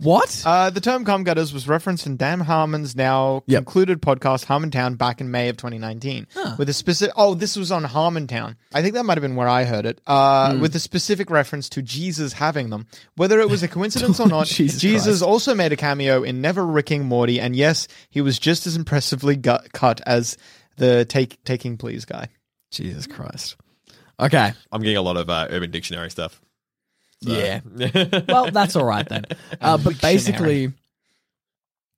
What? uh, the term "cum gutters" was referenced in Dan Harmon's now Yep. concluded podcast Harmontown back in May of 2019. With a specific, oh, this was on Harmontown. I think that might have been where I heard it. Uh, With a specific reference to Jesus having them. Whether it was a coincidence or not, Jesus Jesus Christ. also made a cameo in Never Ricking Morty, and yes, he was just as impressively gut- cut as the take taking please guy. Jesus Christ. Okay. I'm getting a lot of uh, Urban Dictionary stuff. Yeah. well, that's all right then. Uh, but basically,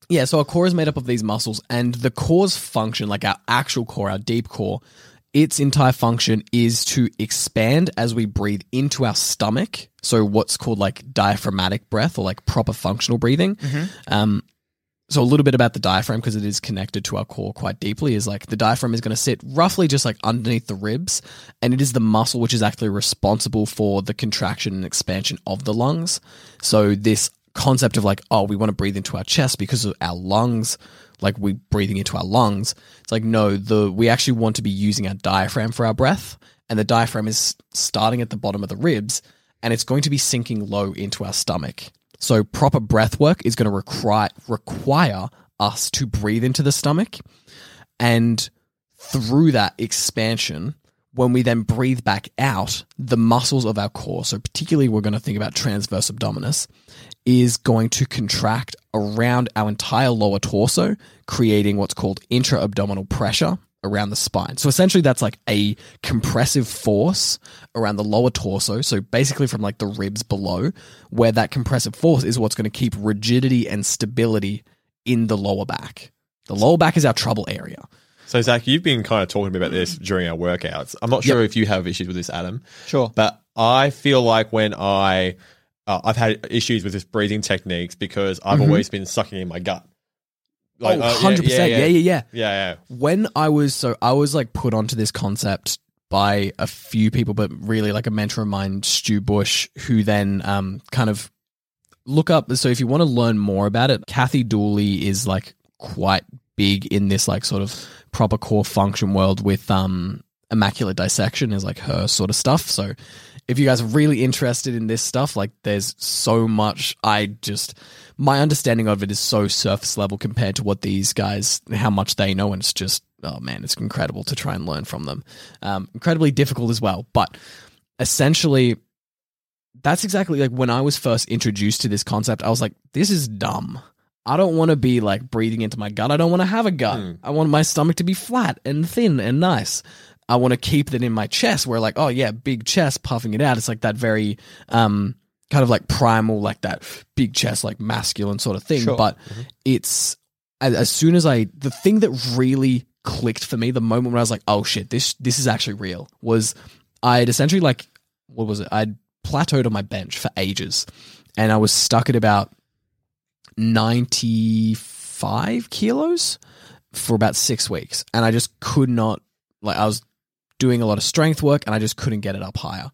yeah. So our core is made up of these muscles, and the core's function, like our actual core, our deep core, its entire function is to expand as we breathe into our stomach. So what's called like diaphragmatic breath or like proper functional breathing. Um, so a little bit about the diaphragm because it is connected to our core quite deeply is like the diaphragm is going to sit roughly just like underneath the ribs and it is the muscle which is actually responsible for the contraction and expansion of the lungs. So this concept of like oh we want to breathe into our chest because of our lungs like we breathing into our lungs it's like no the we actually want to be using our diaphragm for our breath and the diaphragm is starting at the bottom of the ribs and it's going to be sinking low into our stomach so proper breath work is going to require require us to breathe into the stomach. And through that expansion when we then breathe back out the muscles of our core so particularly we're going to think about transverse abdominis is going to contract around our entire lower torso, creating what's called intra abdominal pressure around the spine. So essentially, that's like a compressive force around the lower torso. So basically, from like the ribs below, where that compressive force is what's going to keep rigidity and stability in the lower back. The lower back is our trouble area. So Zach, you've been kind of talking to me about this during our workouts. I'm not sure if you have issues with this, Adam. Sure. But I feel like when I uh, I've had issues with this breathing techniques because I've always been sucking in my gut. Like, oh, uh, yeah, 100%. Yeah, yeah, yeah. yeah, yeah. when I was so I was like put onto this concept by a few people, but really like a mentor of mine, Stu Bush, who then um kind of look up. So if you want to learn more about it, Kathy Dooley is like quite big in this like sort of proper core function world with um immaculate dissection is like her sort of stuff. So if you guys are really interested in this stuff, like there's so much I just my understanding of it is so surface level compared to what these guys how much they know and it's just oh man, it's incredible to try and learn from them. Um, incredibly difficult as well, but essentially that's exactly like when I was first introduced to this concept, I was like, this is dumb. I don't want to be like breathing into my gut. I don't want to have a gut. I want my stomach to be flat and thin and nice. I want to keep that in my chest where like, oh yeah, big chest puffing it out. It's like that very um kind of like primal, like that big chest, like masculine sort of thing. Sure. But mm-hmm. it's as, as soon as I the thing that really clicked for me, the moment when I was like, oh shit, this this is actually real, was I'd essentially like what was it? I'd plateaued on my bench for ages. And I was stuck at about 95 kilos for about six weeks. And I just could not, like, I was doing a lot of strength work and I just couldn't get it up higher.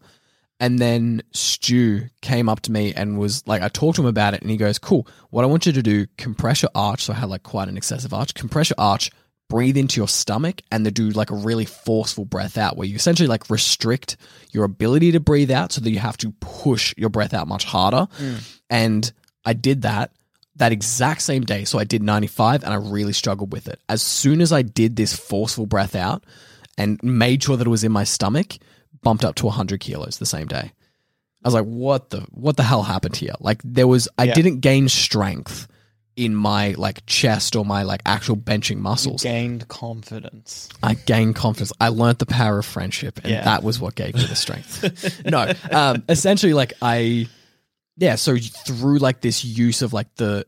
And then Stu came up to me and was like, I talked to him about it and he goes, Cool, what I want you to do, compress your arch. So I had like quite an excessive arch, compress your arch, breathe into your stomach, and then do like a really forceful breath out where you essentially like restrict your ability to breathe out so that you have to push your breath out much harder. Mm. And I did that that exact same day. So I did 95 and I really struggled with it. As soon as I did this forceful breath out and made sure that it was in my stomach, bumped up to 100 kilos the same day. I was like, what the what the hell happened here? Like there was I Yeah. didn't gain strength in my like chest or my like actual benching muscles. Gained confidence. I gained confidence. I learned the power of friendship, and Yeah. that was what gave me the strength. no, um, essentially, like I, yeah. So through like this use of like the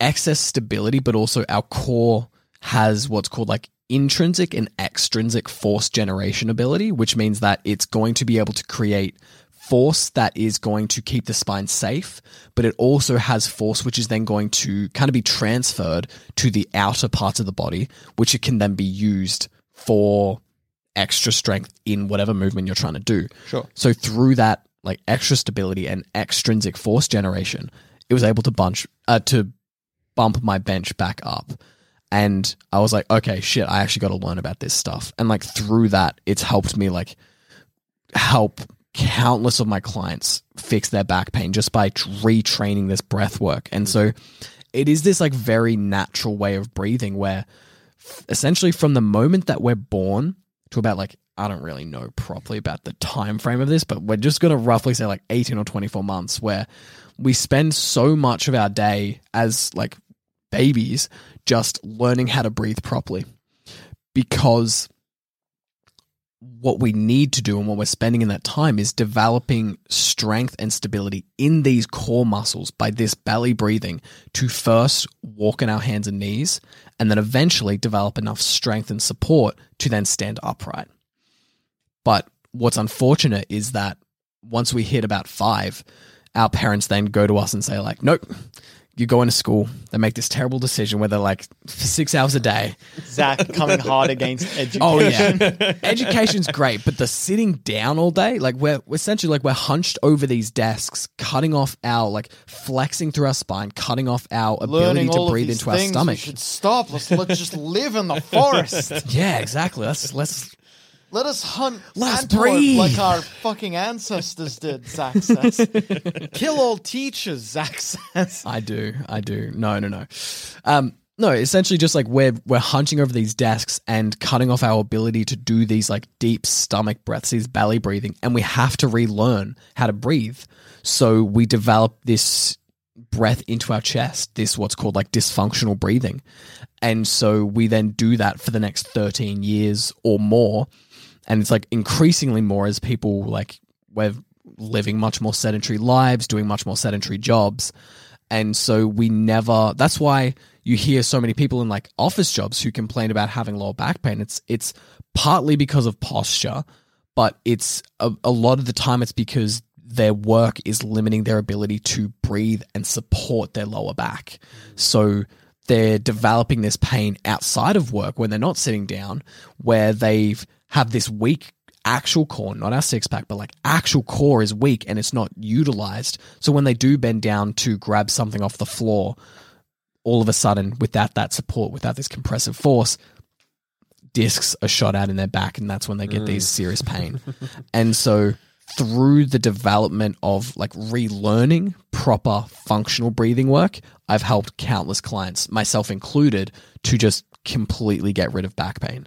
excess stability, but also our core has what's called like intrinsic and extrinsic force generation ability, which means that it's going to be able to create force that is going to keep the spine safe, but it also has force which is then going to kind of be transferred to the outer parts of the body, which it can then be used for extra strength in whatever movement you're trying to do. Sure. So through that like extra stability and extrinsic force generation, it was able to bunch uh, to bump my bench back up. And I was like, okay, shit, I actually got to learn about this stuff. And like through that, it's helped me like help countless of my clients fix their back pain just by retraining this breath work. And so it is this like very natural way of breathing where essentially from the moment that we're born to about like I don't really know properly about the time frame of this, but we're just going to roughly say like 18 or 24 months where we spend so much of our day as like babies just learning how to breathe properly because what we need to do and what we're spending in that time is developing strength and stability in these core muscles by this belly breathing to first walk on our hands and knees and then eventually develop enough strength and support to then stand upright. But what's unfortunate is that once we hit about five, our parents then go to us and say, like, nope, you go into school, they make this terrible decision where they're like six hours a day. Zach coming hard against education. Oh yeah, education's great, but the sitting down all day, like we're we're essentially like we're hunched over these desks, cutting off our like flexing through our spine, cutting off our ability Learning to breathe into our stomach. We should stop. Let's, let's just live in the forest. Yeah, exactly. Let's let's Let us hunt Let us antelope breathe. like our fucking ancestors did, Zach says. Kill all teachers, Zach says. I do. I do. No, no, no. Um, no, essentially just like we're we're hunching over these desks and cutting off our ability to do these like deep stomach breaths, these belly breathing, and we have to relearn how to breathe. So we develop this breath into our chest, this what's called like dysfunctional breathing. And so we then do that for the next 13 years or more. And it's like increasingly more as people like we're living much more sedentary lives, doing much more sedentary jobs. And so we never that's why you hear so many people in like office jobs who complain about having lower back pain. It's it's partly because of posture, but it's a, a lot of the time it's because their work is limiting their ability to breathe and support their lower back. So they're developing this pain outside of work when they're not sitting down, where they've have this weak actual core, not our six pack, but like actual core is weak and it's not utilized. So when they do bend down to grab something off the floor, all of a sudden, without that support, without this compressive force, discs are shot out in their back, and that's when they get mm. these serious pain. and so through the development of like relearning proper functional breathing work, I've helped countless clients, myself included, to just completely get rid of back pain.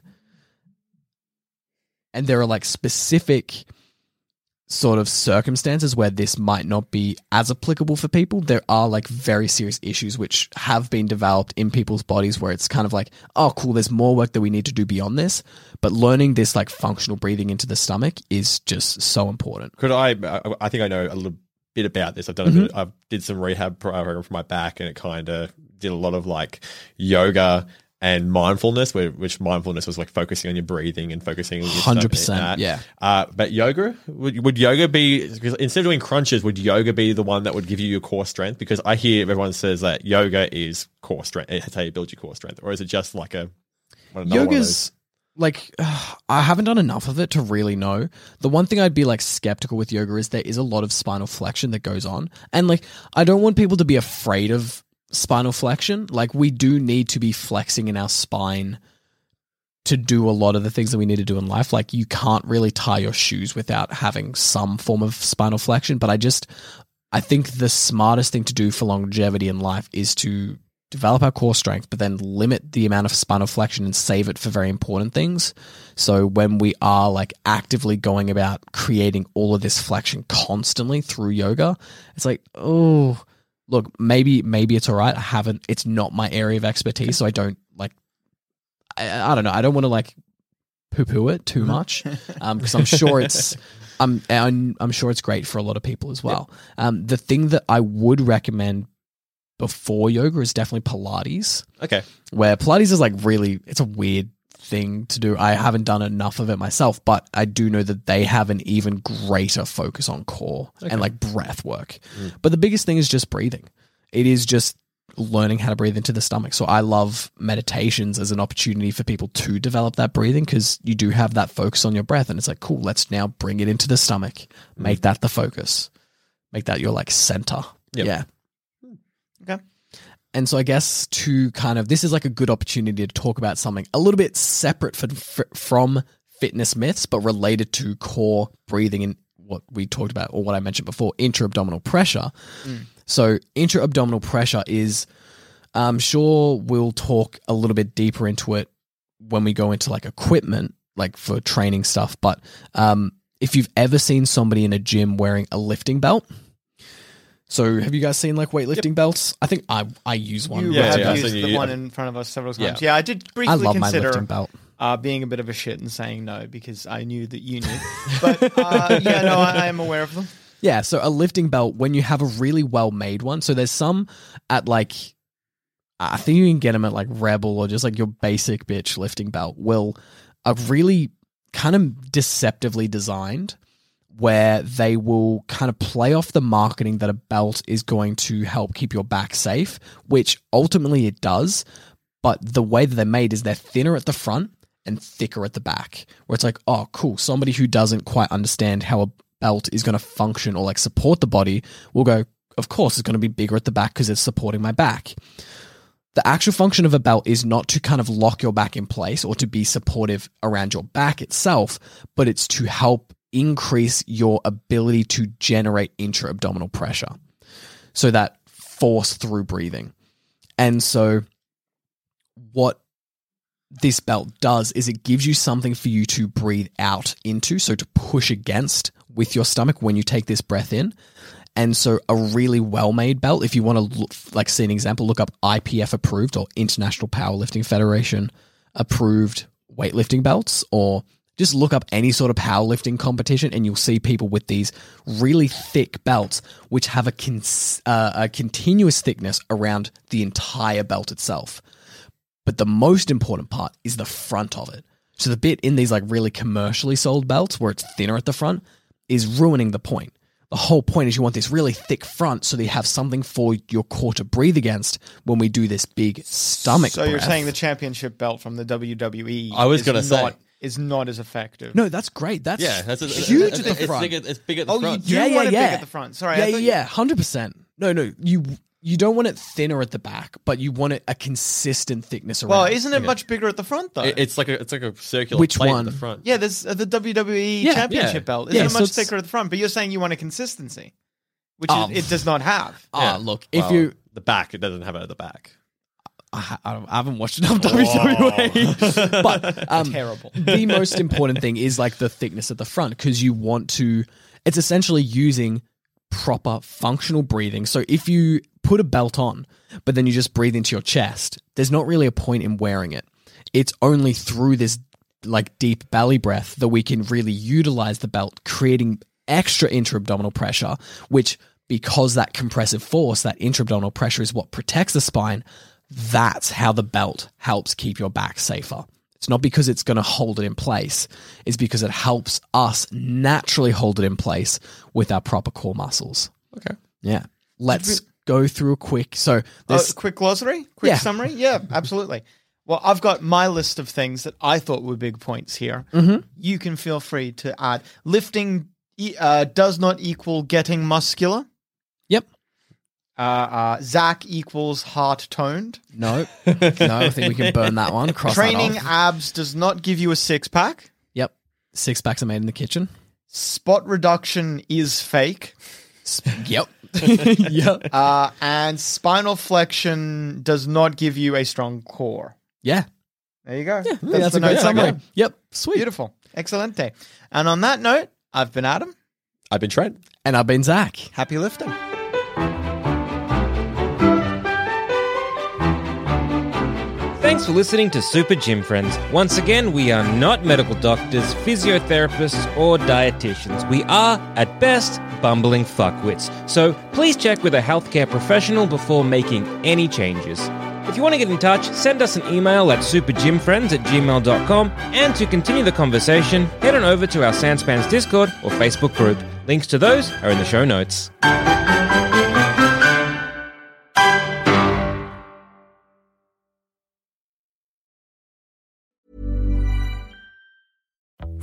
And there are like specific sort of circumstances where this might not be as applicable for people. There are like very serious issues which have been developed in people's bodies where it's kind of like, oh, cool, there's more work that we need to do beyond this. But learning this like functional breathing into the stomach is just so important. Could I? I- think I know a little bit about this. I've done. A Mm-hmm. bit, I did some rehab program for my back, and it kind of did a lot of like yoga and mindfulness, which mindfulness was like focusing on your breathing and focusing on your 100%, yeah. Uh, but yoga would would yoga be instead of doing crunches, would yoga be the one that would give you your core strength? Because I hear everyone says that yoga is core strength. It's how you build your core strength, or is it just like a another one of those? Yoga's like I haven't done enough of it to really know. The one thing I'd be like skeptical with yoga is there is a lot of spinal flexion that goes on. And like I don't want people to be afraid of spinal flexion. Like we do need to be flexing in our spine to do a lot of the things that we need to do in life. Like you can't really tie your shoes without having some form of spinal flexion, but I just I think the smartest thing to do for longevity in life is to develop our core strength, but then limit the amount of spinal flexion and save it for very important things. So when we are like actively going about creating all of this flexion constantly through yoga, it's like, oh, look, maybe maybe it's all right. I haven't. It's not my area of expertise, so I don't like. I, I don't know. I don't want to like poo poo it too much because I'm sure it's. I'm, I'm I'm sure it's great for a lot of people as well. Um, the thing that I would recommend before yoga is definitely Pilates, Okay, where Pilates is like really it's a weird thing to do. I haven't done enough of it myself, but I do know that they have an even greater focus on core and like breath work. Mm. But the biggest thing is just breathing. It is just learning how to breathe into the stomach. So I love meditations as an opportunity for people to develop that breathing because you do have that focus on your breath and it's like cool, let's now bring it into the stomach. Make mm. that the focus. Make that your like center. Yep. Yeah. Hmm. Okay. And so I guess to kind of this is like a good opportunity to talk about something a little bit separate for, fr- from fitness myths, but related to core breathing and what we talked about or what I mentioned before, intra-abdominal pressure. So intra-abdominal pressure is, I'm sure we'll talk a little bit deeper into it when we go into like equipment, like for training stuff. But um, if you've ever seen somebody in a gym wearing a lifting belt. So have you guys seen like weightlifting belts? I think I I use one. You Yeah, have yeah, used so you- the one in front of us several times. Yeah, I did briefly I love my consider lifting belt. uh, being a bit of a shit and saying no because I knew that you knew. but uh, yeah, no, I, I am aware of them. Yeah, so a lifting belt when you have a really well made one. So there's some at like I think you can get them at like Rebel or just like your basic bitch lifting belt will are really kind of deceptively designed where they will kind of play off the marketing that a belt is going to help keep your back safe, which ultimately it does. But the way that they're made is they're thinner at the front and thicker at the back, where it's like, oh, cool. Somebody who doesn't quite understand how a belt is going to function or like support the body will go, of course, it's going to be bigger at the back because it's supporting my back. The actual function of a belt is not to kind of lock your back in place or to be supportive around your back itself, but it's to help increase your ability to generate intra abdominal pressure. So that force through breathing. And so, what this belt does is it gives you something for you to breathe out into, so to push against with your stomach when you take this breath in. And so a really well-made belt, if you want to look, like see an example, look up IPF approved or International Powerlifting Federation approved weightlifting belts or just look up any sort of powerlifting competition and you'll see people with these really thick belts which have a, cons- uh, a continuous thickness around the entire belt itself. But the most important part is the front of it. So the bit in these like really commercially sold belts where it's thinner at the front is ruining the point. The whole point is you want this really thick front so that you have something for your core to breathe against when we do this big stomach. So you're saying the championship belt from the WWE? I was gonna say. Not, is not as effective. No, that's great. That's Yeah, that's a, huge it's, at the it's, front. Big at, it's big at the Oh, front. you do yeah, yeah, want it yeah. big at the front. Sorry, yeah, yeah, thought you- yeah, hundred percent. No, no, you you don't want it thinner at the back, but you want it a consistent thickness around. Well, isn't it much bigger at the front though? It- it's like a it's like a circular Which plate one? at the front. yeah, there's uh, the WWE Yeah, championship yeah. belt. Isn't Yeah, it so much it's- thicker at the front? But you're saying you want a consistency, which Oh. is, it does not have. Ah, Yeah. look, if Well, you the back, it doesn't have it at the back. I, I haven't watched enough WWE, but um, Terrible. the most important thing is like the thickness at the front because you want to. It's essentially using proper functional breathing. So if you put a belt on, but then you just breathe into your chest, there's not really a point in wearing it. It's only through this like deep belly breath that we can really utilize the belt, creating extra intra-abdominal pressure, which because that compressive force, that intra-abdominal pressure is what protects the spine, that's how the belt helps keep your back safer. It's not because it's going to hold it in place. It's because it helps us naturally hold it in place with our proper core muscles. Okay. Yeah. Let's go through a quick. So Uh, this, quick glossary, quick Yeah. summary. Yeah, absolutely. Well, I've got my list of things that I thought were big points here. Mm-hmm. You can feel free to add. Lifting uh, does not equal getting muscular. Yep. Uh, uh, Zach equals heart toned. No, no. I think we can burn that one. Cross that Training off. abs does not give you a six pack. Yep. Six packs are made in the kitchen. Spot reduction is fake. Yep. yep. Uh, and spinal flexion does not give you a strong core. Yeah. There you go. Yeah, I think that's, the a great summary. Yep. Sweet. Beautiful. Excelente. And on that note, I've been Adam. I've been Trent. And I've been Zach. Happy lifting. Thanks for listening to Super Gym Friends. Once again, we are not medical doctors, physiotherapists, or dietitians. We are, at best, bumbling fuckwits. So please check with a healthcare professional before making any changes. If you want to get in touch, send us an email at supergymfriends at gmail.com. And to continue the conversation, head on over to our Sanspans Discord or Facebook group. Links to those are in the show notes.